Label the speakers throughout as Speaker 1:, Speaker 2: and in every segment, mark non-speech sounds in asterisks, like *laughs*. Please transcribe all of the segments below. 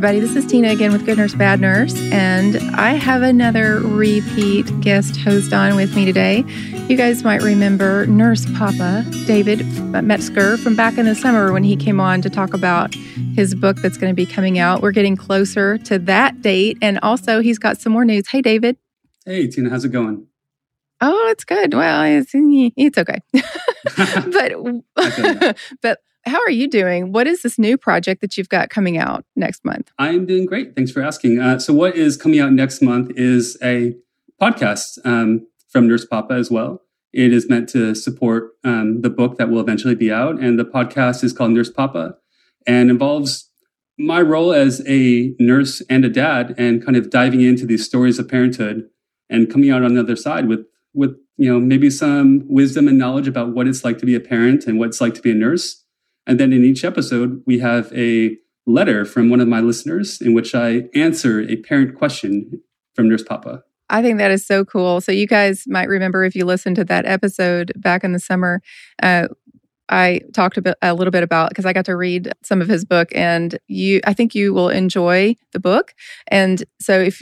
Speaker 1: Everybody, this is Tina again with Good Nurse Bad Nurse, and I have another repeat guest host on with me today. You guys might remember Nurse Papa David Metzger from back in the summer when he came on to talk about his book that's going to be coming out. We're getting closer to that date, and also he's got some more news. Hey, David.
Speaker 2: Hey, Tina, how's it going?
Speaker 1: Oh, it's good. Well, it's, it's okay. *laughs* *laughs* but *laughs* but how are you doing? What is this new project that you've got coming out next month?
Speaker 2: I'm doing great. Thanks for asking. Uh, so, what is coming out next month is a podcast um, from Nurse Papa as well. It is meant to support um, the book that will eventually be out. And the podcast is called Nurse Papa and involves my role as a nurse and a dad and kind of diving into these stories of parenthood and coming out on the other side with, with, you know, maybe some wisdom and knowledge about what it's like to be a parent and what it's like to be a nurse and then in each episode, we have a letter from one of my listeners in which I answer a parent question from Nurse Papa.
Speaker 1: I think that is so cool. So, you guys might remember if you listened to that episode back in the summer, uh, I talked a, bit, a little bit about because I got to read some of his book, and you, I think you will enjoy the book. And so, if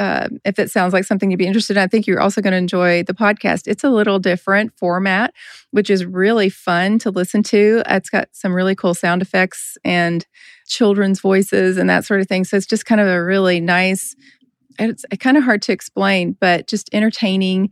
Speaker 1: uh, if it sounds like something you'd be interested in, I think you're also going to enjoy the podcast. It's a little different format, which is really fun to listen to. It's got some really cool sound effects and children's voices and that sort of thing. So it's just kind of a really nice, it's kind of hard to explain, but just entertaining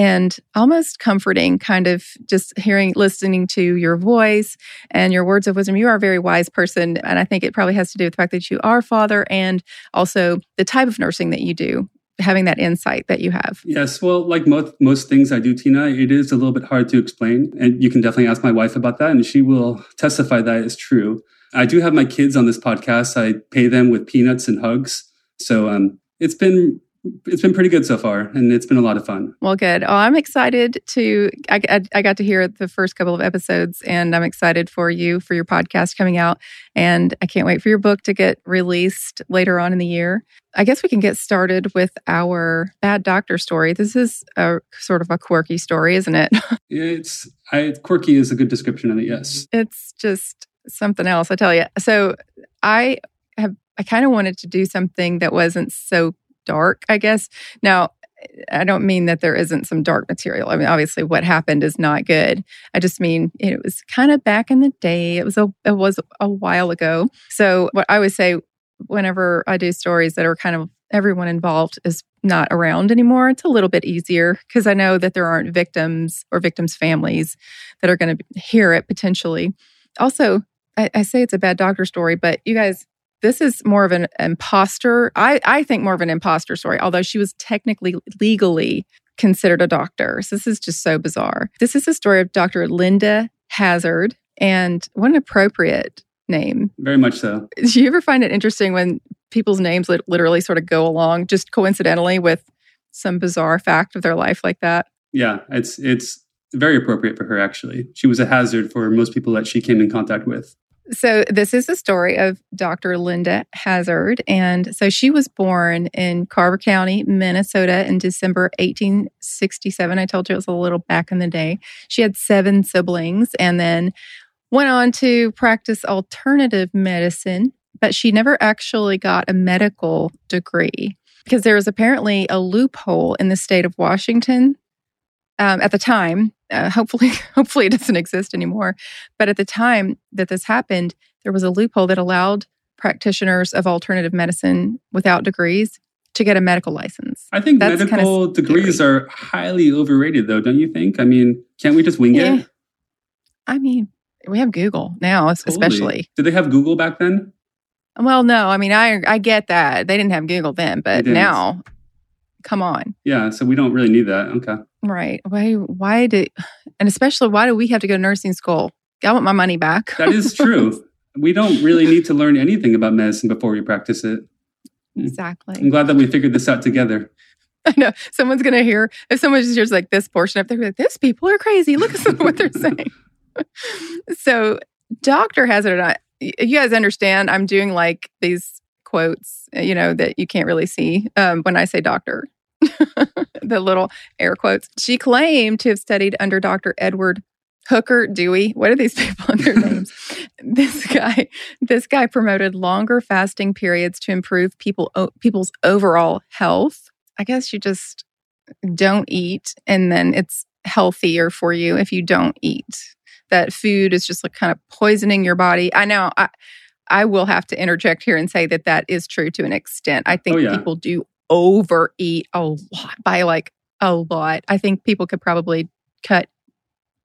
Speaker 1: and almost comforting kind of just hearing listening to your voice and your words of wisdom. You are a very wise person and i think it probably has to do with the fact that you are father and also the type of nursing that you do having that insight that you have.
Speaker 2: Yes well like most most things i do tina it is a little bit hard to explain and you can definitely ask my wife about that and she will testify that is true. I do have my kids on this podcast. I pay them with peanuts and hugs. So um, it's been it's been pretty good so far and it's been a lot of fun.
Speaker 1: Well good. Oh i'm excited to I, I, I, got to hear the first couple of episodes and i'm excited for you for your podcast coming out and i can't wait for your book to get released later on in the year. I guess we can get started with our bad doctor story. This is a sort of a quirky story isn't it? *laughs*
Speaker 2: It's I, quirky is a good description of it yes.
Speaker 1: It's just something else i tell you so i have I kind of wanted to do something that wasn't so dark, I guess. Now, I don't mean that there isn't some dark material. I mean, obviously, what happened is not good. I just mean it was kind of back in the day. It was a it was a while ago. So, what I would say whenever I do stories that are kind of everyone involved is not around anymore, it's a little bit easier because I know that there aren't victims or victims' families that are going to hear it potentially. Also, I, I say it's a bad doctor story, but you guys, this is more of an imposter. I, I think more of an imposter story, although she was technically legally considered a doctor. So this is just so bizarre. This is the story of Dr. Linda Hazzard. And what an appropriate name.
Speaker 2: Very much so.
Speaker 1: Do you ever find it interesting when people's names literally sort of go along just coincidentally with some bizarre fact of their life like that?
Speaker 2: Yeah, it's it's very appropriate for her actually. She was a hazard for most people that she came in contact with.
Speaker 1: So, this is the story of Dr. Linda Hazzard. And so, she was born in Carver County, Minnesota in December 1867. I told you it was a little back in the day. She had seven siblings and then went on to practice alternative medicine, but she never actually got a medical degree because there was apparently a loophole in the state of Washington um, at the time uh, hopefully *laughs* hopefully it doesn't exist anymore but at the time that this happened there was a loophole that allowed practitioners of alternative medicine without degrees to get a medical license.
Speaker 2: I think That's medical degrees scary. are highly overrated though don't you think? I mean can't we just wing yeah. it
Speaker 1: i mean we have google now totally. especially.
Speaker 2: Did they have google back then?
Speaker 1: Well no i mean i i get that. They didn't have google then but now come on.
Speaker 2: Yeah so we don't really need that. Okay
Speaker 1: Right. Why why did and especially why do we have to go to nursing school? I want my money back.
Speaker 2: that is true. *laughs* We don't really need to learn anything about medicine before we practice it.
Speaker 1: Exactly.
Speaker 2: I'm glad that we figured this out together. *laughs*
Speaker 1: I know someone's going to hear if someone just hears like this portion of they're like, "This people are crazy. Look at *laughs* what they're saying." so, Doctor Hazzard and I, you guys understand? I'm doing like these quotes, you know, that you can't really see um, when I say doctor. *laughs* the little air quotes. She claimed to have studied under Dr. Edward Hooker, Dewey, what are these *laughs* people and their names? *laughs* this guy, this guy promoted longer fasting periods to improve people people's overall health. I guess you just don't eat and then it's healthier for you if you don't eat. That food is just like kind of poisoning your body. I know I I will have to interject here and say that that is true to an extent. I think oh, yeah. people do overeat a lot by like a lot. I think people could probably cut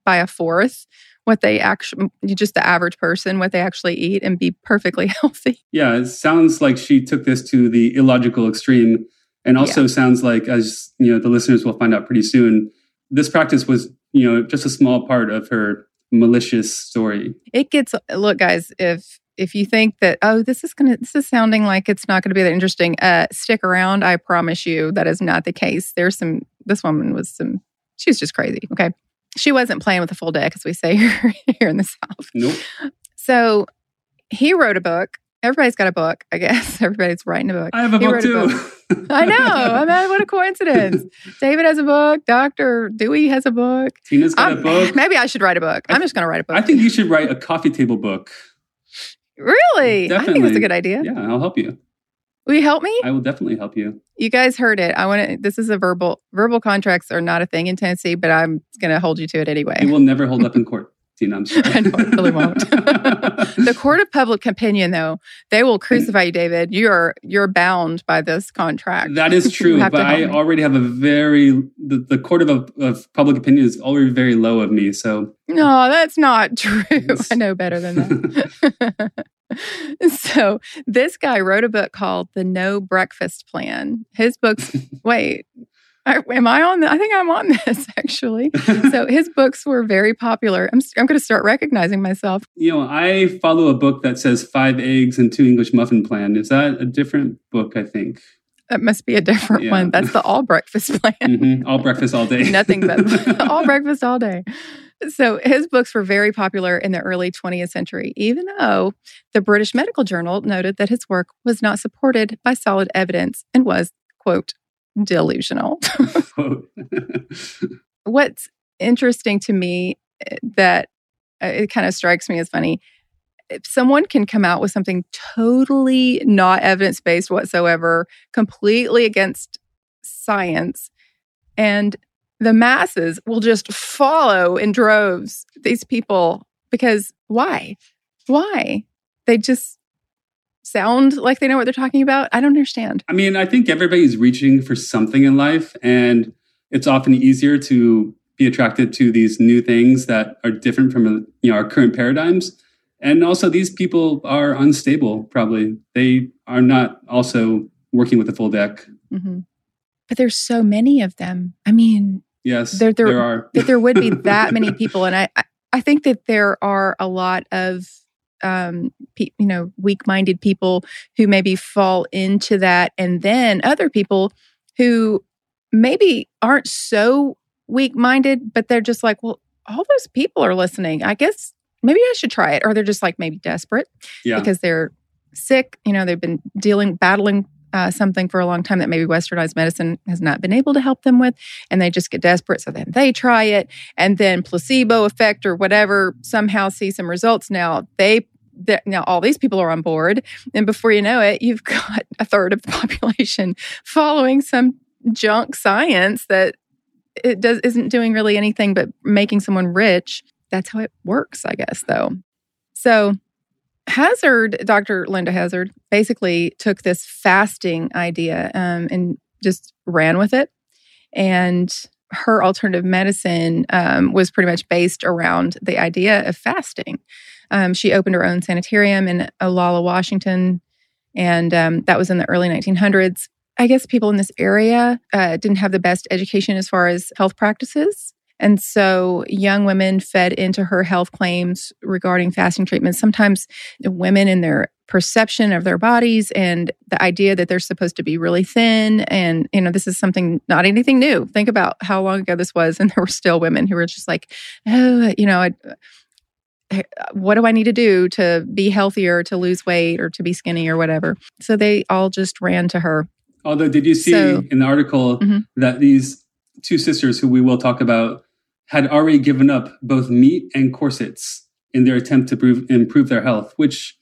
Speaker 1: by a fourth what they actually just the average person what they actually eat and be perfectly *laughs* healthy
Speaker 2: yeah it sounds like she took this to the illogical extreme and also yeah. sounds like as you know the listeners will find out pretty soon this practice was you know just a small part of her malicious story
Speaker 1: it gets look guys if if you think that oh this is gonna this is sounding like it's not gonna be that interesting uh stick around i promise you that is not the case there's some this woman was some she was just crazy okay she wasn't playing with a full deck, as we say here, *laughs* here in the South.
Speaker 2: Nope.
Speaker 1: So he wrote a book. Everybody's got a book, I guess. *laughs* Everybody's writing a book.
Speaker 2: I have a
Speaker 1: he
Speaker 2: book too. A
Speaker 1: book. I *laughs* know. I mean, what a coincidence. David has a book. Dr. Dewey has a book.
Speaker 2: Tina's got I'm, a book.
Speaker 1: Maybe I should write a book. I'm just going to write a book.
Speaker 2: I think you should write a coffee table book.
Speaker 1: Really?
Speaker 2: Definitely.
Speaker 1: I think that's a good idea.
Speaker 2: Yeah, I'll help you.
Speaker 1: Will you help me?
Speaker 2: I will definitely help you.
Speaker 1: You guys heard it. I want to. This is a verbal. Verbal contracts are not a thing in Tennessee, but I'm going to hold you to it anyway.
Speaker 2: It will never hold up in court. Tina, I'm *laughs* sorry.
Speaker 1: I really won't. *laughs* the court of public opinion, though, they will mm. crucify you, David. You are you're bound by this contract.
Speaker 2: That is *laughs* true, but I already have a very the, the court of, of public opinion is already very low of me. So
Speaker 1: no, that's not true. I know better than that. so this guy wrote a book called The No Breakfast Plan. His books, wait, *laughs* am I on? The, I think I'm on *laughs* this actually. so *laughs* his books were very popular. I'm, I'm going to start recognizing myself.
Speaker 2: You know, I follow a book that says five eggs and two English muffin plan. Is that a different book? I think.
Speaker 1: That must be a different yeah. one. That's the all breakfast plan.
Speaker 2: Mm-hmm. All breakfast all day.
Speaker 1: Nothing but all breakfast all day. So his books were very popular in the early 20th century, even though the British Medical Journal noted that his work was not supported by solid evidence and was, quote, delusional. *laughs* *laughs* What's interesting to me eh, that uh, it kind of strikes me as funny if someone can come out with something totally not evidence based whatsoever, completely against science, and the masses will just follow in droves these people because why? Why? They just sound like they know what they're talking about. I don't understand.
Speaker 2: I mean, I think everybody's reaching for something in life, and it's often easier to be attracted to these new things that are different from you know our current paradigms. And also, these people are unstable. Probably they are not also working with a full deck.
Speaker 1: Mm-hmm. But there's so many of them. I mean,
Speaker 2: Yes, there, there, there are.
Speaker 1: that there would be *laughs* that many people, and I, I think that there are a lot of, um, pe- you know, weak-minded people who maybe fall into that, and then other people who maybe aren't so weak-minded, but they're just like, well, all those people are listening. I guess maybe I should try it, or they're just like maybe desperate
Speaker 2: yeah.
Speaker 1: because they're sick. You know, they've been dealing, battling uh, something for a long time that maybe westernized medicine has not been able to help them with, and they just get desperate. So then they try it, and then placebo effect or whatever somehow see some results. Now they now all these people are on board, and before you know it, you've *laughs* got a third of the population *laughs* following some junk science that it does isn't doing really anything but making someone rich. That's how it works, I guess, though. So Hazzard, Dr. Linda Hazzard, basically took this fasting idea um, and just ran with it. And her alternative medicine um, was pretty much based around the idea of fasting. Um, she opened her own sanitarium in Olalla, Washington, and um, that was in the early 1900s. I guess people in this area uh, didn't have the best education as far as health practices. And so young women fed into her health claims regarding fasting treatments. Sometimes women in their perception of their bodies and the idea that they're supposed to be really thin. And, you know, this is something not anything new. Think about how long ago this was. And *laughs* there were still women who were just like, oh, you know, I, what do I need to do to be healthier, to lose weight, or to be skinny, or whatever? So they all just ran to her.
Speaker 2: Although, did you see so, in the article mm-hmm. that these two sisters, who we will talk about had already given up both meat and corsets in their attempt to prove, improve their health, which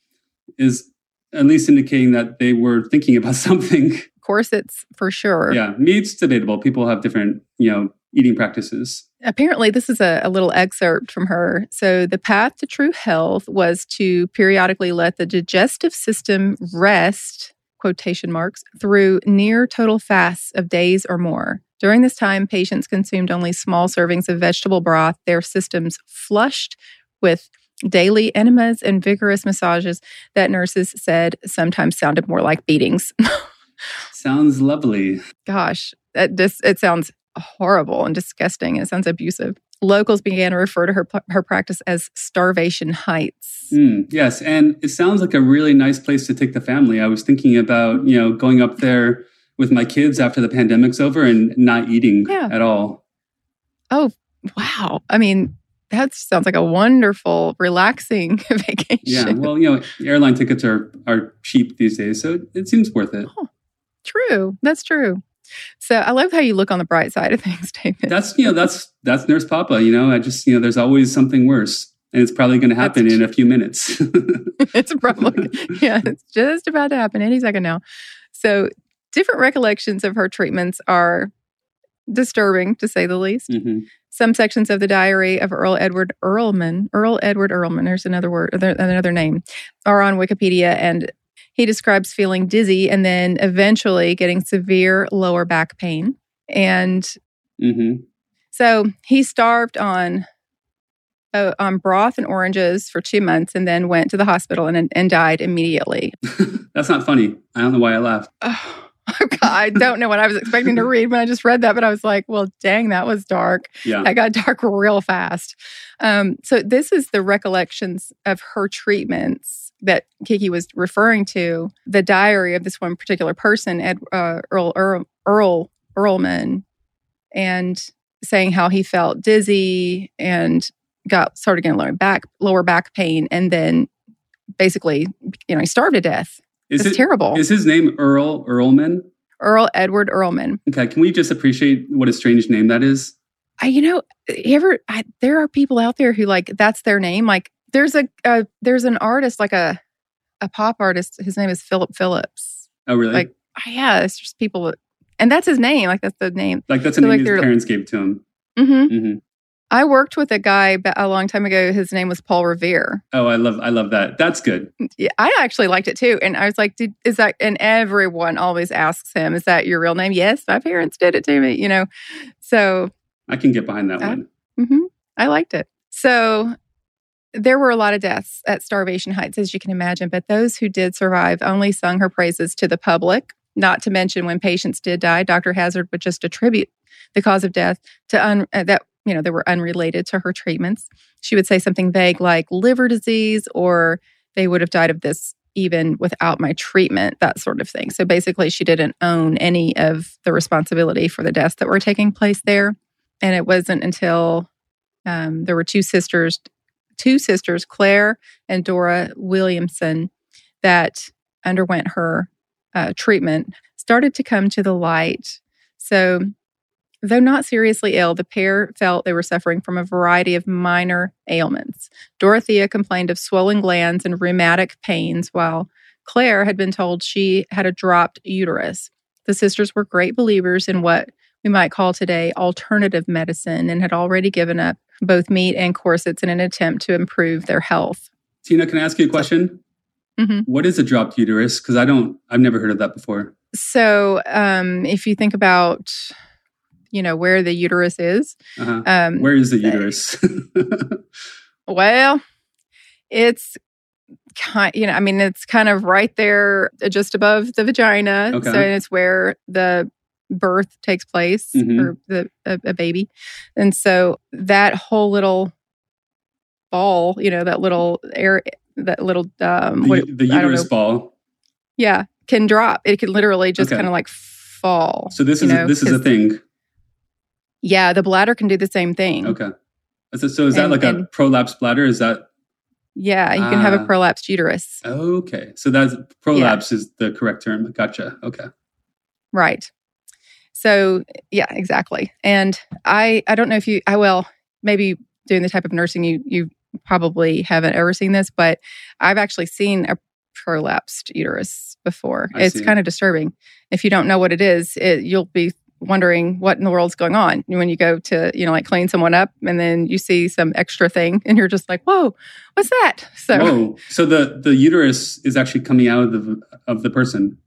Speaker 2: is at least indicating that they were thinking about *laughs* something.
Speaker 1: Corsets for sure.
Speaker 2: Yeah, meat's debatable. People have different, you know, eating practices.
Speaker 1: Apparently, this is a, a, little excerpt from her. So, the path to true health was to periodically let the digestive system rest, quotation marks, through near total fasts of days or more. During this time, patients consumed only small servings of vegetable broth, their systems flushed with daily enemas and vigorous massages that nurses said sometimes sounded more like beatings. *laughs*
Speaker 2: sounds lovely.
Speaker 1: Gosh, it just it sounds horrible and disgusting. It sounds abusive. Locals began to refer to her her practice as Starvation Heights.
Speaker 2: Mm, yes, and it sounds like a really nice place to take the family. I was thinking about you know going up there with my kids after the pandemic's over and not eating yeah. at all.
Speaker 1: Oh, wow. I mean, that sounds like a wonderful, relaxing *laughs* vacation.
Speaker 2: Yeah. Well, you know, airline tickets are are cheap these days, so it seems worth it. Oh,
Speaker 1: true. That's true. So I love how you look on the bright side of *laughs* things, David.
Speaker 2: That's you know, that's that's Nurse Papa. You know, I just you know, there's always something worse. And it's probably going to happen in a few minutes. *laughs*
Speaker 1: it's probably, yeah, it's just about to happen any second now. So different recollections of her treatments are disturbing, to say the least. Mm-hmm. Some sections of the diary of Earl Edward Earlman, Earl Edward Earlman, there's another word, another name, are on Wikipedia, and he describes feeling dizzy and then eventually getting severe lower back pain. And mm-hmm. so he starved on uh, on broth and oranges for two months, and then went to the hospital and and died immediately. *laughs*
Speaker 2: That's not funny. I don't know why I laughed.
Speaker 1: I *laughs* don't know what I was expecting to read when I just read that, but I was like, well, dang, that was dark. Yeah. That got *laughs* dark real fast. Um, so, this is the recollections of her treatments that Kiki was referring to, the diary of this one particular person, Ed, uh, Earl, Earl, Earl Earlman, and saying how he felt dizzy and got started getting lower back lower back pain, and then basically, you know, he starved to death. Is it, terrible.
Speaker 2: Is his name Earl Earlman?
Speaker 1: Earl Edward Earlman.
Speaker 2: Okay, can we just appreciate what a strange name that is?
Speaker 1: I, you know, you ever? I, there are people out there who like that's their name. Like there's a, a there's an artist like a a pop artist. His name is Philip Phillips.
Speaker 2: Oh, really?
Speaker 1: Like yeah, it's just people, and that's his name. Like that's the name.
Speaker 2: Like that's the so, name like, his parents gave to him.
Speaker 1: Mm-hmm. Mm-hmm. I worked with a guy a long time ago. His name was Paul Revere.
Speaker 2: Oh, I love, I love that. That's good.
Speaker 1: Yeah, I actually liked it too. And I was like, "Is that?" And everyone always asks him, "Is that your real name?" Yes, my parents did it to me. You know, so
Speaker 2: I can get behind that I, one.
Speaker 1: Mm-hmm, I liked it. So there were a lot of deaths at Starvation Heights, as you can imagine. But those who did survive only sung her praises to the public. Not to mention, when patients did die, Dr. Hazzard would just attribute the cause of death to un- uh, that you know, they were unrelated to her treatments. She would say something vague like liver disease, or they would have died of this even without my treatment, that sort of thing. So basically, she didn't own any of the responsibility for the deaths that were taking place there. And it wasn't until um, there were two sisters, two sisters, Claire and Dora Williamson, that underwent her uh, treatment, started to come to the light. So Though not seriously ill, the pair felt they were suffering from a variety of minor ailments. Dorothea complained of swollen glands and rheumatic pains, while Claire had been told she had a dropped uterus. The sisters were great believers in what we might call today alternative medicine and had already given up both meat and corsets in an attempt to improve their health.
Speaker 2: Tina, can I ask you a question? Mm-hmm. What is a dropped uterus? Because I don't, I've never heard of that before.
Speaker 1: So, um, if you think about you know where the uterus is.
Speaker 2: Uh-huh. Um, where is the uterus? *laughs*
Speaker 1: well, it's kind. You know, I mean, it's kind of right there, uh, just above the vagina. Okay. So it's where the birth takes place mm-hmm. for the a, a baby, and so that whole little ball, you know, that little air, that little um,
Speaker 2: the, what, the uterus ball.
Speaker 1: Yeah, can drop. It can literally just okay. kind of like fall.
Speaker 2: So this is know, this is a thing.
Speaker 1: Yeah, the bladder can do the same thing.
Speaker 2: Okay. So, so is that and, like a prolapsed bladder? Is that?
Speaker 1: Yeah, you can have a ah. prolapsed uterus.
Speaker 2: Okay. So that's prolapse yeah. is the correct term. Gotcha. Okay.
Speaker 1: Right. So yeah, exactly. And I I don't know if you I will maybe doing the type of nursing you you probably haven't ever seen this, but I've actually seen a prolapsed uterus before.
Speaker 2: I
Speaker 1: it's
Speaker 2: see.
Speaker 1: kind of disturbing. If you don't know what it is, it, you'll be wondering what in the world's going on when you go to you know like clean someone up and then you see some extra thing and you're just like whoa what's that so
Speaker 2: Whoa! So the the uterus is actually coming out of the of the person.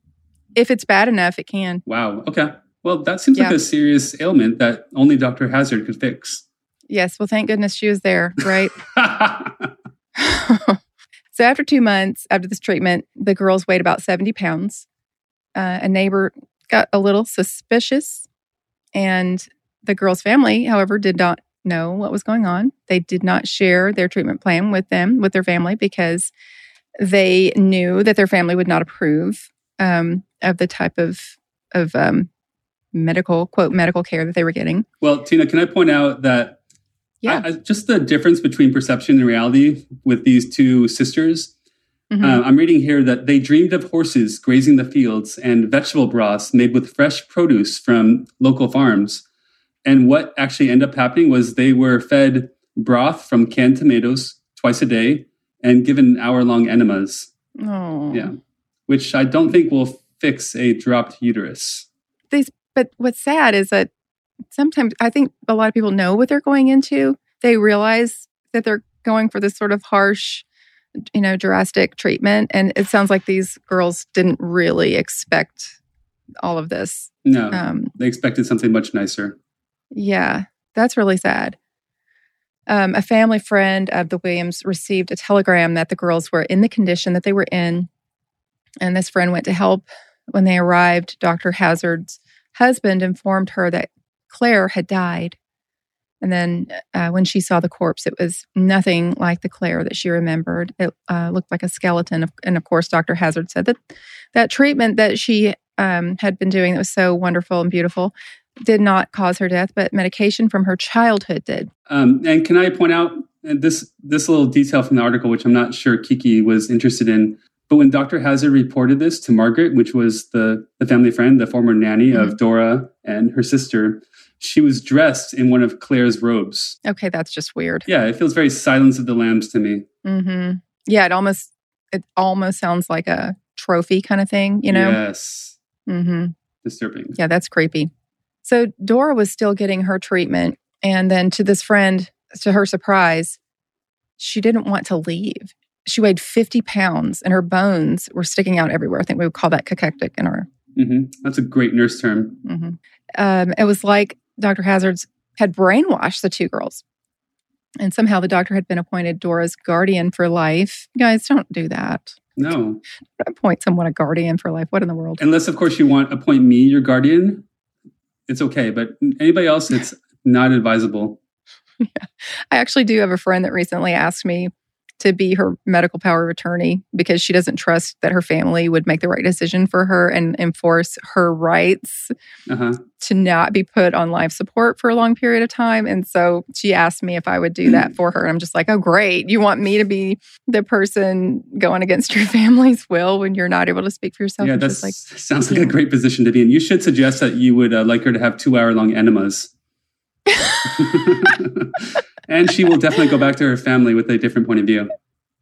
Speaker 1: if it's bad enough it can
Speaker 2: Wow. Okay. Well, that seems like a serious ailment that only Dr. Hazzard could fix.
Speaker 1: yes well thank goodness she was there right *laughs* *laughs* so after two months after this treatment, the girls weighed about 70 pounds. Uh, a neighbor got a little suspicious, and the girls' family, however, did not know what was going on. They did not share their treatment plan with them, with their family, because they knew that their family would not approve um, of the type of of um, medical quote medical care that they were getting.
Speaker 2: well, Tina, can I point out that
Speaker 1: Yeah.
Speaker 2: I- I- just the difference between perception and reality with these two sisters?
Speaker 1: Mhm.
Speaker 2: Uh, I'm reading here that they dreamed of horses grazing the fields and vegetable broths made with fresh produce from local farms. And what actually ended up happening was they were fed broth from canned tomatoes twice a day and given hour long enemas.
Speaker 1: oh,
Speaker 2: Yeah. Which I don't think will fix a dropped uterus.
Speaker 1: but what's sad is that sometimes I think a lot of people know what they're going into. They realize that they're going for this sort of harsh, you know, drastic treatment. And it sounds like these girls didn't really expect all of this.
Speaker 2: No,
Speaker 1: Um,
Speaker 2: they expected something much nicer.
Speaker 1: yeah, that's really sad. Um, a family friend of the Williams received a telegram that the girls were in the condition that they were in. And this friend went to help. When they arrived, Dr. Hazzard's husband informed her that Claire had died. And then uh, when she saw the corpse, it was nothing like the Claire that she remembered. It uh, looked like a skeleton. And of course, Dr. Hazzard said that that treatment that she um, had been doing that was so wonderful and beautiful did not cause her death, but medication from her childhood did.
Speaker 2: Um, and can I point out uh, this this little detail from the article, which I'm not sure Kiki was interested in, but when Dr. Hazzard reported this to Margaret, which was the the family friend, the former nanny of Dora and her sister, she was dressed in one of Claire's robes.
Speaker 1: Okay, that's just weird.
Speaker 2: Yeah, it feels very Silence of the Lambs to me.
Speaker 1: hmm Yeah, it almost it almost sounds like a trophy kind of thing, you know.
Speaker 2: yes,
Speaker 1: hmm
Speaker 2: disturbing.
Speaker 1: Yeah, that's creepy. So Dora was still getting her treatment. And then to this friend, to her surprise, she didn't want to leave. She weighed 50 pounds and her bones were sticking out everywhere. I think we would call that cachectic in our.
Speaker 2: hmm That's a great nurse term.
Speaker 1: hmm Um, it was like Dr. Hazzard's had brainwashed the two girls. And somehow the doctor had been appointed Dora's guardian for life. Guys, don't do that.
Speaker 2: No,
Speaker 1: Don't appoint someone a guardian for life. What in the world?
Speaker 2: unless of course you want appoint me your guardian, it's okay. But anybody else, it's *laughs* not advisable. *laughs*
Speaker 1: I actually do have a friend that recently asked me to be her medical power of attorney because she doesn't trust that her family would make the right decision for her and enforce her rights
Speaker 2: Uh huh.
Speaker 1: to not be put on life support for a long period of time. And so she asked me if I would do that for her. And I'm just like, oh, great. You want me to be the person going against your *laughs* family's will when you're not able to speak for yourself?
Speaker 2: Yeah, that
Speaker 1: like,
Speaker 2: sounds like a great position to be in. You should suggest that you would uh, like her to have two hour long enemas. *laughs* *laughs* and she will definitely go back to her family with a different point of view.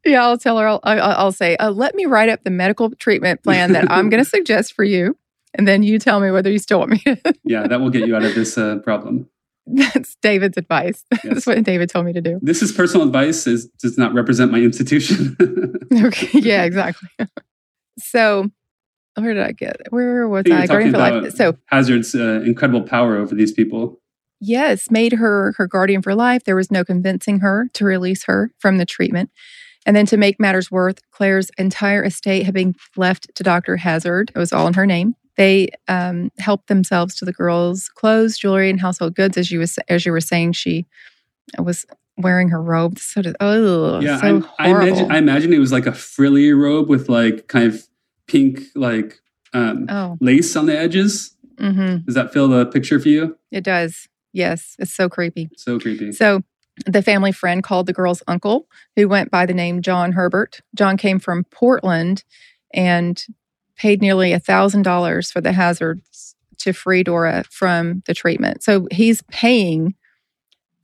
Speaker 1: yeah, I'll tell her, I'll, I'll, say, uh, let me write up the medical treatment plan that I'm going *laughs* to suggest for you. And then you tell me whether you still want me to. *laughs*
Speaker 2: Yeah, that will get you out of this uh, problem.
Speaker 1: That's David's advice. *laughs*
Speaker 2: Yes.
Speaker 1: That's what David told me to do.
Speaker 2: This is personal advice. Is does not represent my institution.
Speaker 1: Okay. Yeah, exactly. so, where did I get? Where was
Speaker 2: I think
Speaker 1: I?
Speaker 2: you're
Speaker 1: Guardian for life. So,
Speaker 2: Hazzard's uh, incredible power over these people.
Speaker 1: Yes, made her her guardian for life. There was no convincing her to release her from the treatment. And then to make matters worse, Claire's entire estate had been left to Dr. Hazzard. It was all in her name. They um, helped themselves to the girls' clothes, jewelry, and household goods. As you was as you were saying, she was wearing her robe. So, did, oh,
Speaker 2: yeah,
Speaker 1: so
Speaker 2: I, I imagine. I imagine it was like a frilly robe with like kind of pink like um,
Speaker 1: oh,
Speaker 2: lace on the edges.
Speaker 1: hmm
Speaker 2: Does that fill the picture for you?
Speaker 1: it does. Yes, it's so creepy.
Speaker 2: So creepy.
Speaker 1: So the family friend called the girl's uncle, who went by the name John Herbert. John came from Portland and paid nearly a thousand dollars for the Hazzards to free Dora from the treatment. So he's paying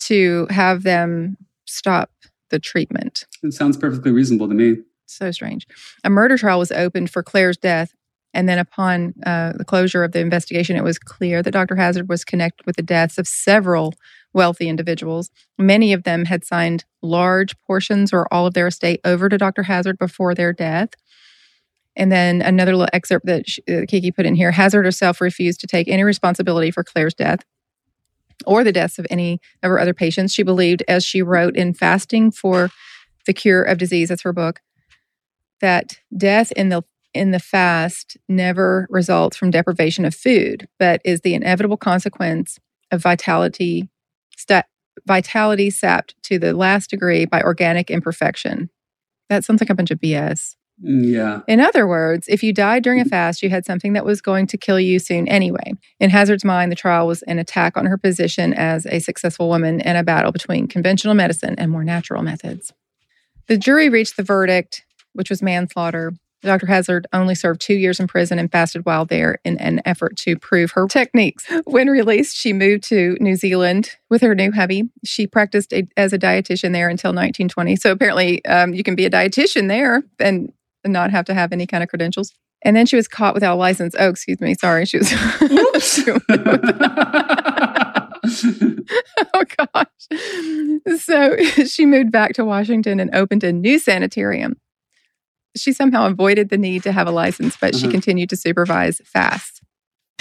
Speaker 1: to have them stop the treatment.
Speaker 2: It sounds perfectly reasonable to me.
Speaker 1: So strange. A murder trial was opened for Claire's death. And then, upon uh, the closure of the investigation, it was clear that Dr. Hazzard was connected with the deaths of several wealthy individuals. Many of them had signed large portions or all of their estate over to Dr. Hazzard before their death. And then another little excerpt that Kiki put in here Hazzard herself refused to take any responsibility for Claire's death or the deaths of any of her other patients. She believed, as she wrote in Fasting for the Cure of Disease, that's her book, that death in the in the fast never results from deprivation of food, but is the inevitable consequence of vitality st- vitality sapped to the last degree by organic imperfection. That sounds like a bunch of BS.
Speaker 2: Mm, yeah.
Speaker 1: In other words, if you died during a fast, you had something that was going to kill you soon anyway. In Hazzard's mind, the trial was an attack on her position as a successful woman and a battle between conventional medicine and more natural methods. The jury reached the verdict, which was manslaughter, Dr. Hazzard only served two years in prison and fasted while there in an effort to prove her techniques. When released, she moved to New Zealand with her new hubby. She practiced a, as a dietitian there until 1920. So apparently, um, you can be a dietitian there and not have to have any kind of credentials. And then she was caught without a license. Oh, excuse me. Sorry. She was. *laughs* *laughs* oh, gosh. So *laughs* she moved back to Washington and opened a new sanitarium she somehow avoided the need to have a license, but she mm-hmm. continued to supervise fast.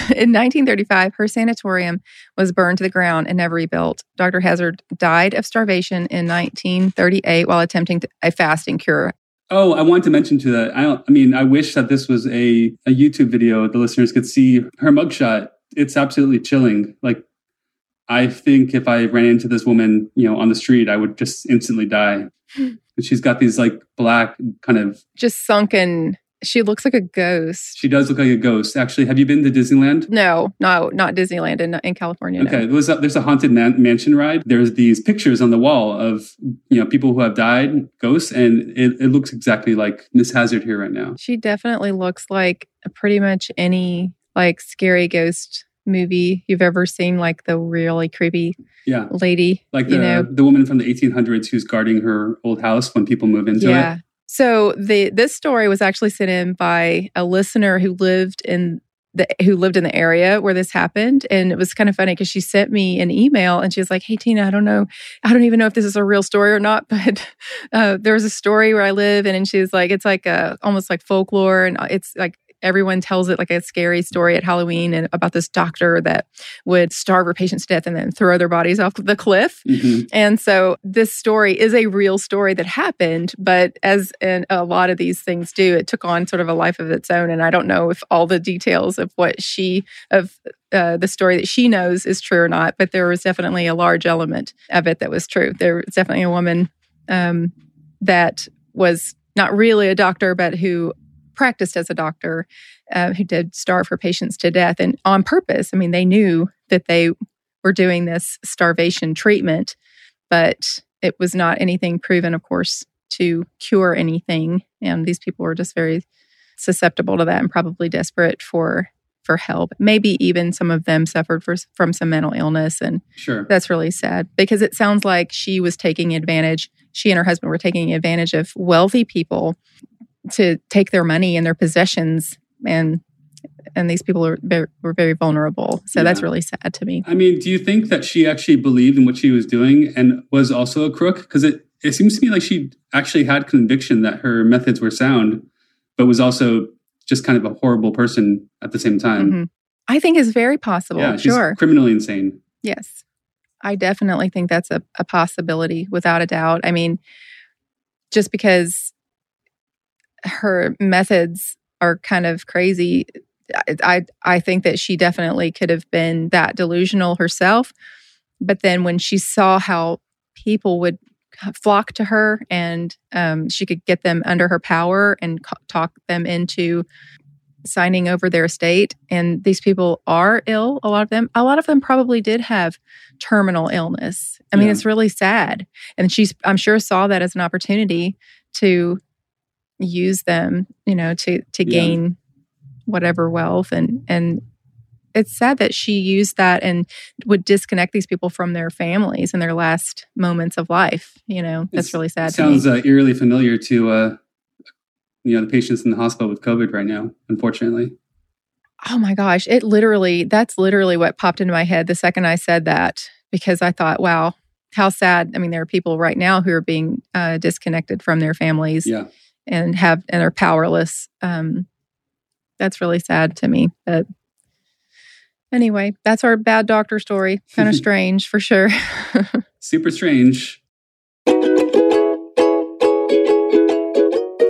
Speaker 1: *laughs* In 1935, her sanatorium was burned to the ground and never rebuilt. Dr. Hazzard died of starvation in 1938 while attempting to, a fasting cure.
Speaker 2: Oh, I want to mention to that. I, I mean, I wish that this was a, a YouTube video. The listeners could see her mugshot. It's absolutely chilling. Like, I think if I ran into this woman, you know, on the street, I would just instantly die. She's got these like black kind of
Speaker 1: just sunken. She looks like a ghost.
Speaker 2: She does look like a ghost. Actually, have you been to Disneyland?
Speaker 1: No, no, not Disneyland in, in California.
Speaker 2: Okay,
Speaker 1: no.
Speaker 2: there's a, there's a haunted man- mansion ride. There's these pictures on the wall of you know people who have died, ghosts, and it, it looks exactly like Miss Hazzard here right now.
Speaker 1: She definitely looks like pretty much any like scary ghost movie you've ever seen, like the really creepy
Speaker 2: yeah.
Speaker 1: lady.
Speaker 2: Like the, you know? the woman from the 1800s who's guarding her old house when people move into
Speaker 1: yeah.
Speaker 2: it.
Speaker 1: So the this story was actually sent in by a listener who lived in the who lived in the area where this happened, and it was kind of funny because she sent me an email and she was like, "Hey Tina, I don't know, I don't even know if this is a real story or not, *laughs* but uh, there was a story where I live, and, and she was like, it's like a almost like folklore, and it's like everyone tells it like a scary story at Halloween and about this doctor that would starve her patients to death and then throw their bodies off the cliff. Mm-hmm. And so this story is a real story that happened, but as in a lot of these things do, it took on sort of a life of its own. And I don't know if all the details of what she of uh, the story that she knows is true or not, but there was definitely a large element of it that was true. There was definitely a woman um, that was not really a doctor, but who practiced as a doctor uh, who did starve her patients to death and on purpose. I mean, they knew that they were doing this starvation treatment, but it was not anything proven, of course, to cure anything. And these people were just very susceptible to that and probably desperate for for help. Maybe even some of them suffered for, from some mental illness, and
Speaker 2: sure,
Speaker 1: that's really sad because it sounds like she was taking advantage. She and her husband were taking advantage of wealthy people to take their money and their possessions and and these people are very, were very vulnerable. So yeah. that's really sad to me.
Speaker 2: I mean, do you think that she actually believed in what she was doing and was also a crook? Because it, it seems to me like she actually had conviction that her methods were sound, but was also just kind of a horrible person at the same time. Mm-hmm.
Speaker 1: I think is very possible. Yeah, sure.
Speaker 2: criminally insane.
Speaker 1: Yes. I definitely think that's a, a possibility without a doubt. I mean, just because her methods are kind of crazy. I I think that she definitely could have been that delusional herself. But then when she saw how people would flock to her and um, she could get them under her power and co- talk them into signing over their estate and these people are ill a lot of them a lot of them probably did have terminal illness i mean yeah. it's really sad and she's i'm sure saw that as an opportunity to use them, you know, to to gain yeah. whatever wealth and and it's sad that she used that and would disconnect these people from their families in their last moments of life. You know, that's
Speaker 2: It's-
Speaker 1: really sad.
Speaker 2: Sounds uh, eerily familiar to uh, you know the patients in the hospital with COVID right now. Unfortunately,
Speaker 1: oh my gosh, it literally, that's literally what popped into my head the second I said that because I thought, wow, how sad. I mean, there are people right now who are being uh, disconnected from their families
Speaker 2: yeah.
Speaker 1: And have and are powerless. Um, that's really sad to me. But anyway, that's our bad doctor story. *laughs* Kind of strange for sure. *laughs*
Speaker 2: Super strange.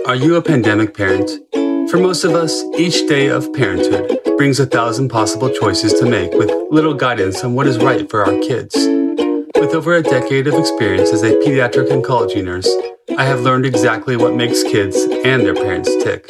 Speaker 3: Are you a pandemic parent? For most of us, each day of parenthood brings a thousand possible choices to make with little guidance on what is right for our kids. With over a decade of experience as a pediatric oncology nurse, I have learned exactly what makes kids and their parents tick.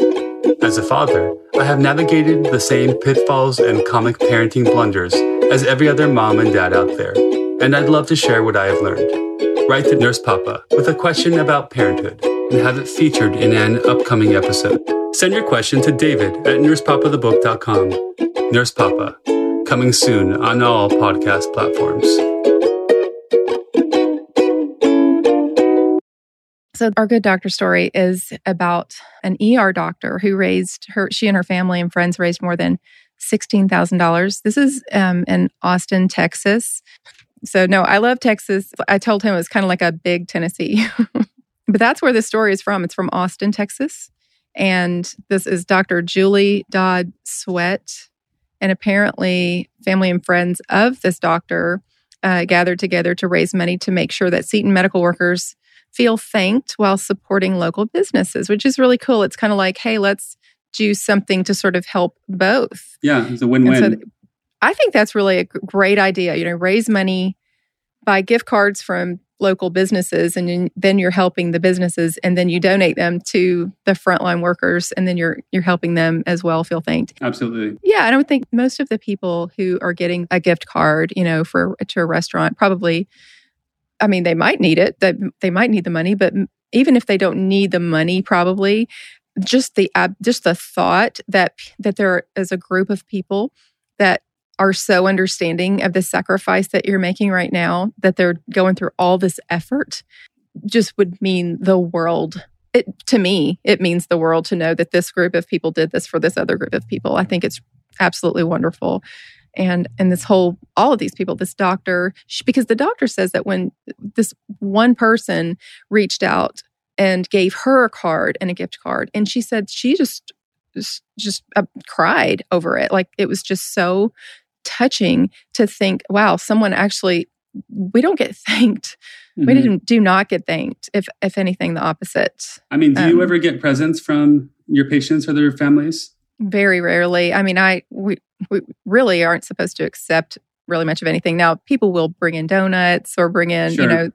Speaker 3: As a father, I have navigated the same pitfalls and comic parenting blunders as every other mom and dad out there, and I'd love to share what I have learned. Write to Nurse Papa with a question about parenthood and have it featured in an upcoming episode. Send your question to David at nursepapathebook.com. Nurse Papa, coming soon on all podcast platforms.
Speaker 1: So our good doctor story is about an ER doctor who raised her. She and her family and friends raised more than sixteen thousand dollars. This is um, in Austin, Texas. So no, I love Texas. I told him it was kind of like a big Tennessee, *laughs* but that's where this story is from. It's from Austin, Texas, and this is Dr. Julie Dodd Sweat, and apparently family and friends of this doctor uh, gathered together to raise money to make sure that Seton medical workers feel thanked while supporting local businesses, which is really cool. It's kind of like, hey, let's do something to sort of help both.
Speaker 2: Yeah, it's a win-win.
Speaker 1: so th- I think that's really a great idea. You know, raise money, buy gift cards from local businesses, and then- you're helping the businesses, and then you donate them to the frontline workers, and then you're you're helping them as well feel thanked.
Speaker 2: Absolutely.
Speaker 1: Yeah, I don't think most of the people who are getting a gift card, you know, for to a restaurant probably I mean, they might need it. That they might need the money, but even if they don't need the money probably just the just the thought that that there is a group of people that are so understanding of the sacrifice that you're making right now that they're going through all this effort just would mean the world. It to me it means the world to know that this group of people did this for this other group of people. I think it's absolutely wonderful and and this whole all of these people this doctor sh- because the doctor says that when this one person reached out and gave her a card and a gift card and she said she just just, just uh, cried over it like it was just so touching to think wow someone actually we don't get *laughs* thanked we
Speaker 2: Mhm.
Speaker 1: didn't do not get thanked if if anything the opposite
Speaker 2: I mean, do
Speaker 1: um,
Speaker 2: you ever get presents from your patients or their families?
Speaker 1: Very rarely i mean i we, we really aren't supposed to accept really much of anything now people will bring in donuts or bring in
Speaker 2: Sure.
Speaker 1: you know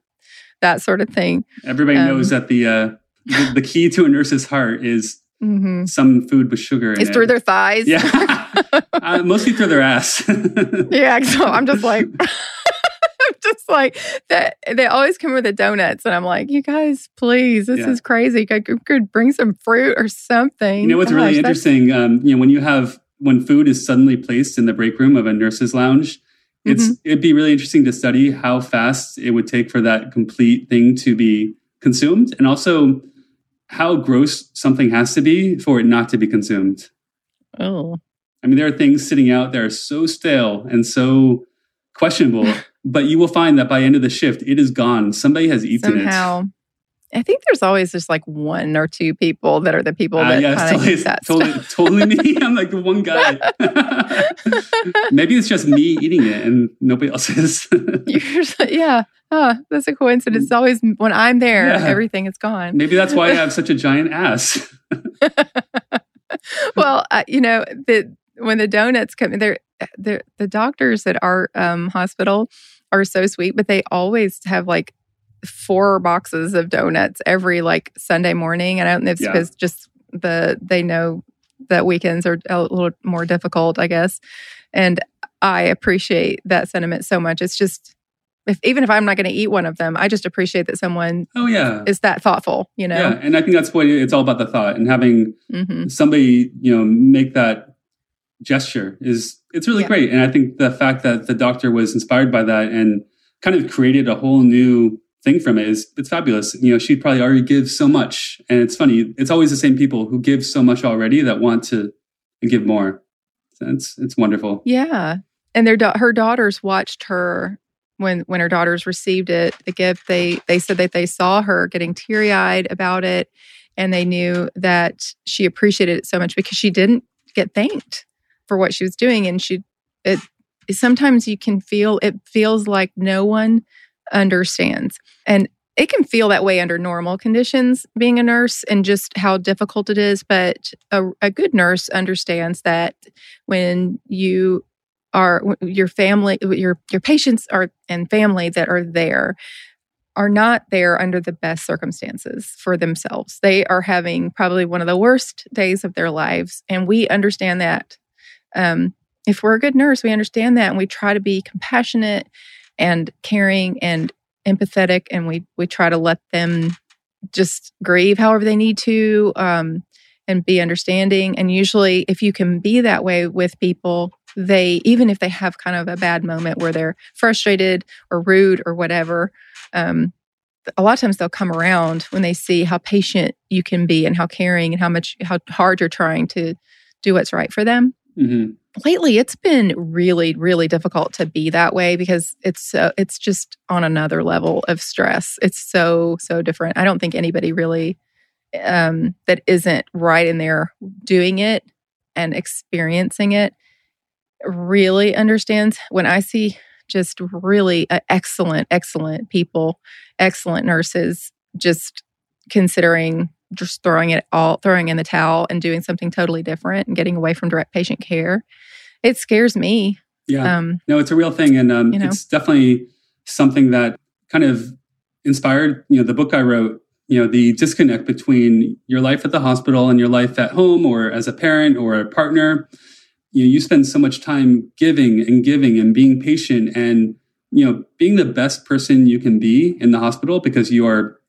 Speaker 1: that sort of thing
Speaker 2: Everybody
Speaker 1: Um,
Speaker 2: knows that the, uh, the the key to a nurse's heart is
Speaker 1: hmm
Speaker 2: some food with sugar in
Speaker 1: it's
Speaker 2: it.
Speaker 1: through their thighs
Speaker 2: yeah, *laughs* uh, mostly through their ass. *laughs*
Speaker 1: yeah so i'm just like *laughs* *laughs* like that they always come with the donuts and i'm like you guys please this
Speaker 2: Yeah.
Speaker 1: is crazy could, could bring some fruit or something
Speaker 2: You know what's
Speaker 1: Gosh,
Speaker 2: really interesting? Um, you know, when you have when food is suddenly placed in the break room of a nurse's lounge, it's
Speaker 1: Mm-hmm.
Speaker 2: it'd be really interesting to study how fast it would take for that complete thing to be consumed, and also how gross something has to be for it not to be consumed.
Speaker 1: oh
Speaker 2: I mean, there are things sitting out there so stale and so questionable, *laughs* but you will find that by end of the shift, it is gone. Somebody has eaten it
Speaker 1: somehow I think there's always just like one or two people that are the people
Speaker 2: it. Uh,
Speaker 1: that
Speaker 2: yeah, it's
Speaker 1: kind of
Speaker 2: totally,
Speaker 1: that
Speaker 2: totally, totally me. *laughs* I'm like the one guy. *laughs* Maybe it's just me eating it and nobody else is. *laughs*
Speaker 1: Yeah. Oh, that's a coincidence. It's always when I'm there,
Speaker 2: Yeah.
Speaker 1: everything is gone.
Speaker 2: Maybe that's why I have such a giant ass.
Speaker 1: well, uh, you know, the when the donuts come, they're, they're the doctors at our um, hospital are so sweet, but they always have like four boxes of donuts every like Sunday morning. And I don't know if it's
Speaker 2: Yeah.
Speaker 1: because just the they know that weekends are a little more difficult, I guess. And I appreciate that sentiment so much. It's just if even if I'm not going to eat one of them, I just appreciate that someone
Speaker 2: Oh yeah.
Speaker 1: is that thoughtful. You know.
Speaker 2: Yeah, and I think that's what it's all about the thought and having
Speaker 1: hmm
Speaker 2: somebody, you know, make that gesture is it's really
Speaker 1: Yeah.
Speaker 2: great and i think the fact that the doctor was inspired by that and kind of created a whole new thing from it is it's fabulous you know she probably already gives so much and it's funny it's always the same people who give so much already that want to give more so it's it's wonderful
Speaker 1: Yeah. And their her daughters watched her when when her daughters received it, the gift. They they said that they saw her getting teary eyed about it, and they knew that she appreciated it so much because she didn't get thanked for what she was doing, and she it. Sometimes you can feel it feels like no one understands, and it can feel that way under normal conditions being a nurse and just how difficult it is but a, a good nurse understands that when you are your family your your patients are and family that are there are not there under the best circumstances for themselves they are having probably one of the worst days of their lives and we understand that um, if we're a good nurse we understand that and we try to be compassionate and caring and empathetic and we we try to let them just grieve however they need to um, and be understanding. And usually if you can be that way with people they even if they have kind of a bad moment where they're frustrated or rude or whatever um, a lot of times they'll come around when they see how patient you can be and how caring and how much how hard you're trying to do what's right for them
Speaker 2: hmm
Speaker 1: lately it's been really really difficult to be that way because it's so it's just on another level of stress. It's so so different. I don't think anybody really um that isn't right in there doing it and experiencing it really understands. When i see just really uh, excellent excellent people excellent nurses just considering just throwing it all throwing in the towel and doing something totally different and getting away from direct patient care it scares me.
Speaker 2: Yeah.
Speaker 1: Um
Speaker 2: no it's a real thing and um,
Speaker 1: You know?
Speaker 2: it's definitely something that kind of inspired you know the book i wrote you know the disconnect between your life at the hospital and your life at home or as a parent or a partner. You know you spend so much time giving and giving and being patient and you know being the best person you can be in the hospital because you are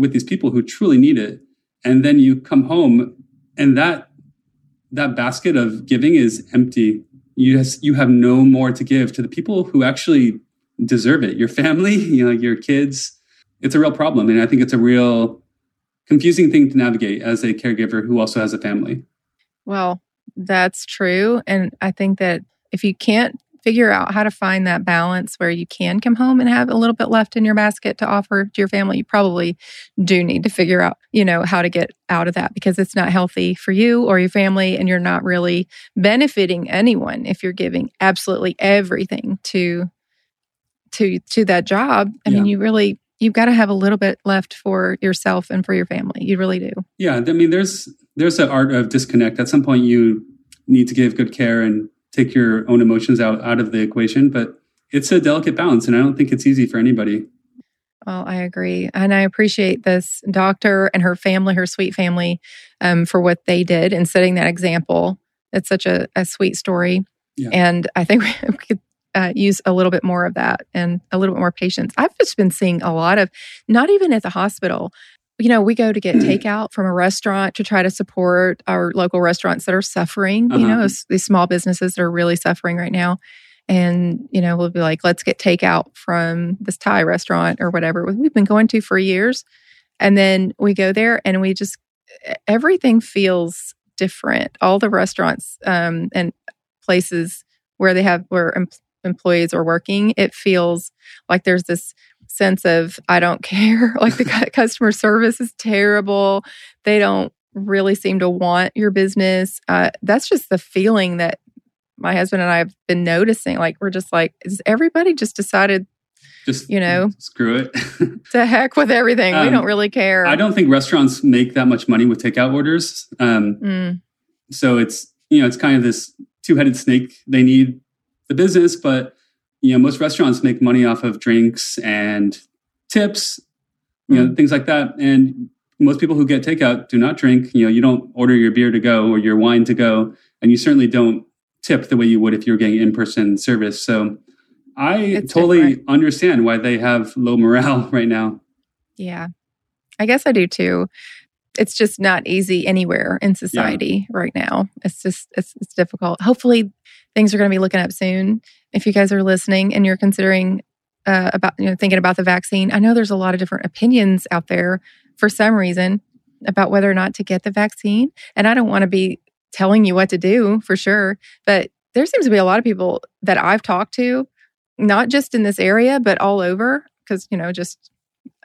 Speaker 2: with these people who truly need it. And then you come home and that that basket of giving is empty. You you have no more to give to the people who actually deserve it. Your family *laughs* you know your kids. It's a real problem. And i think it's a real confusing thing to navigate as a caregiver who also has a family.
Speaker 1: Well that's true. And i think that if you can't figure out how to find that balance where you can come home and have a little bit left in your basket to offer to your family you probably do need to figure out you know how to get out of that because it's not healthy for you or your family and you're not really benefiting anyone if you're giving absolutely everything to to to that job. I mean you really you've got to have a little bit left for yourself and for your family. You really do.
Speaker 2: Yeah i mean there's there's an art of disconnect. At some point you need to give good care and take your own emotions out out of the equation but it's a delicate balance and i don't think it's easy for anybody
Speaker 1: Well, I agree. And I appreciate this doctor and her family, her sweet family, um, for what they did and setting that example. It's such a, a sweet story.
Speaker 2: Yeah.
Speaker 1: And I think *laughs* we could uh, use a little bit more of that and a little bit more patience. I've just been seeing a lot of, not even at the hospital. You know, we go to get takeout from a restaurant to try to support our local restaurants that are suffering, you
Speaker 2: Uh-huh.
Speaker 1: know, these small businesses that are really suffering right now. And you know we'll be like let's get takeout from this thai restaurant or whatever. We've been going to for years. And then we go there and we just everything feels different. All the restaurants um, and places where they have where em- employees are working it feels like there's this sense of i don't *laughs* care like the customer service is terrible they don't really seem to want your business uh, that's just the feeling that my husband and I have been noticing. Like we're just like, is everybody just decided
Speaker 2: just
Speaker 1: You know?
Speaker 2: screw it *laughs*
Speaker 1: to heck with everything? we
Speaker 2: Um,
Speaker 1: don't really care.
Speaker 2: i don't think restaurants make that much money with takeout orders um,
Speaker 1: Mm,
Speaker 2: so it's you know it's kind of this two-headed snake they need the business but you know most restaurants make money off of drinks and tips you know hmm. things like that and most people who get takeout do not drink you know you don't order your beer to go or your wine to go and you certainly don't tip the way you would if you were getting in-person service so i
Speaker 1: It's
Speaker 2: totally
Speaker 1: different.
Speaker 2: understand why they have low morale *laughs* right now
Speaker 1: yeah, I guess I do too. it's just not easy anywhere in society yeah. right now. It's just it's, it's difficult. Hopefully, things are going to be looking up soon. If you guys are listening and you're considering uh, about you know thinking about the vaccine, I know there's a lot of different opinions out there for some reason about whether or not to get the vaccine, and I don't want to be telling you what to do for sure, but there seems to be a lot of people that I've talked to, not just in this area but all over, because you know just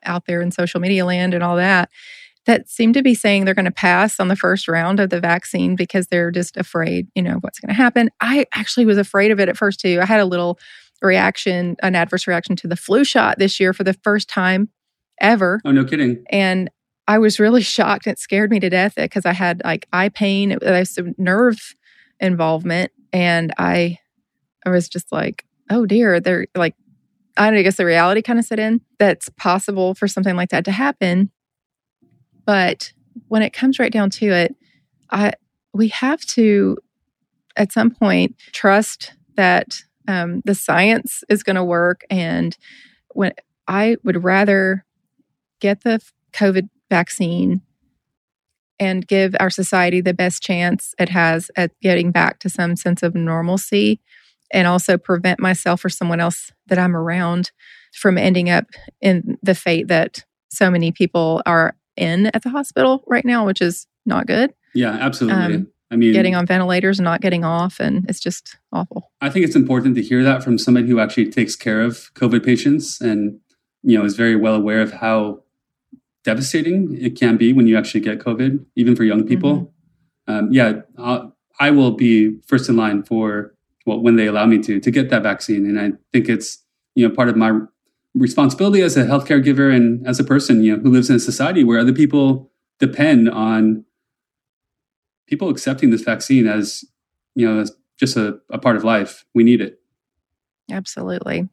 Speaker 1: out there in social media land and all that that seem to be saying they're going to pass on the first round of the vaccine because they're just afraid, you know, what's going to happen. I actually was afraid of it at first too. I had a little reaction, an adverse reaction to the flu shot this year for the first time ever.
Speaker 2: Oh, no kidding.
Speaker 1: And I was really *laughs* shocked. It scared me to death because I had like eye pain, it was some nerve involvement, and I, I was just like, oh dear, they're like, I guess the reality kind of set in that's possible for something like that to happen. But when it comes right down to it, I we have to at some point trust that um, the science is going to work. And when I would rather get the COVID vaccine and give our society the best chance it has at getting back to some sense of normalcy and also prevent myself or someone else that I'm around from ending up in the fate that so many people are in at the hospital right now, which is not good.
Speaker 2: Yeah, absolutely. Um, I mean,
Speaker 1: getting on ventilators and not getting off, and it's just awful.
Speaker 2: I think it's important to hear that from somebody who actually takes care of COVID patients and, you know, is very well aware of how devastating it can be when you actually get COVID, even for young people. Mm-hmm. Um, yeah, I'll, I will be first in line for well when they allow me to to get that vaccine, and I think it's you know part of my responsibility as a healthcare giver and as a person, you know, who lives in a society where other people depend on people accepting this vaccine as, you know, as just a, a part of life. We need it.
Speaker 1: Absolutely.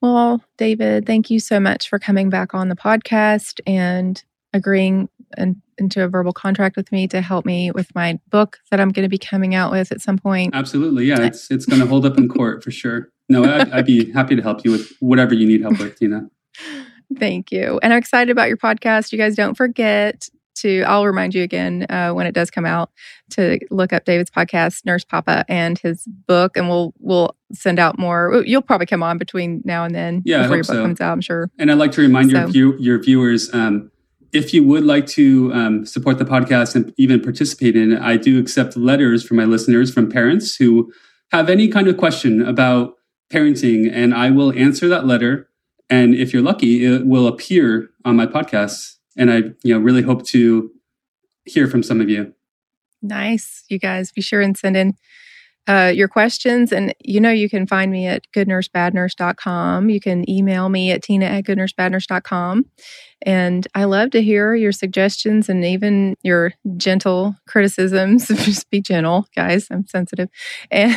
Speaker 1: Well, David, thank you so much for coming back on the podcast and agreeing and into a verbal contract with me to help me with my book that I'm going to be coming out with at some point.
Speaker 2: Absolutely. Yeah, *laughs* it's it's going to hold up in court for sure no, I'd, I'd, be happy to help you with whatever you need help with, Tina. *laughs*
Speaker 1: Thank you. And I'm excited about your podcast. You guys don't forget to, I'll remind you again uh, when it does come out to look up David's podcast, Nurse Papa, and his book. And we'll, we'll send out more. You'll probably come on between now and then
Speaker 2: yeah,
Speaker 1: before your book
Speaker 2: so.
Speaker 1: comes out, I'm sure.
Speaker 2: And I'd like to remind so. your, view, your viewers, um, if you would like to um, support the podcast and even participate in it, I do accept letters from my listeners from parents who have any kind of question about parenting, and I will answer that letter. And if you're lucky, it will appear on my podcast. And I, you know, really hope to hear from some of you.
Speaker 1: Nice. You guys be sure and send in uh, your questions. And you know, you can find me at goodnursebadnurse.com. You can email me at tina at goodnursebadnurse.com. And I love to hear your suggestions and even your gentle criticisms. *laughs* Just be gentle, guys. I'm sensitive. And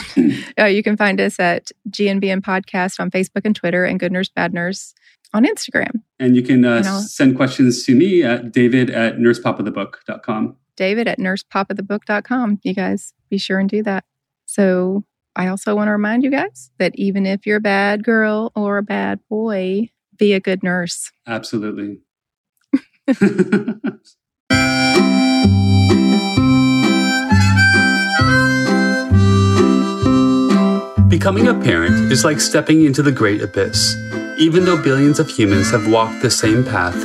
Speaker 1: *laughs* uh, you can find us at GNBN Podcast on Facebook and Twitter and Good Nurse Bad Nurse on Instagram.
Speaker 2: And you can uh, send questions to me at david at nursepapathebook.com.
Speaker 1: David at nursepapathebook.com. You guys be sure and do that. So I also want to remind you guys that even if you're a bad girl or a bad boy, be a good nurse.
Speaker 2: Absolutely. *laughs*
Speaker 3: Becoming a parent is like stepping into the great abyss. Even though billions of humans have walked the same path,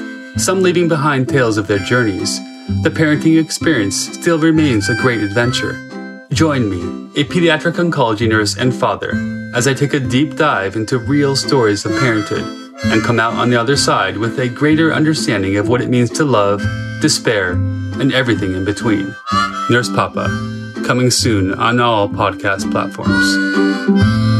Speaker 3: some leaving behind tales of their journeys, the parenting experience still remains a great adventure. Join me, a pediatric oncology nurse and father, as I take a deep dive into real stories of parenthood and come out on the other side with a greater understanding of what it means to love, despair, and everything in between. Nurse Papa, coming soon on all podcast platforms.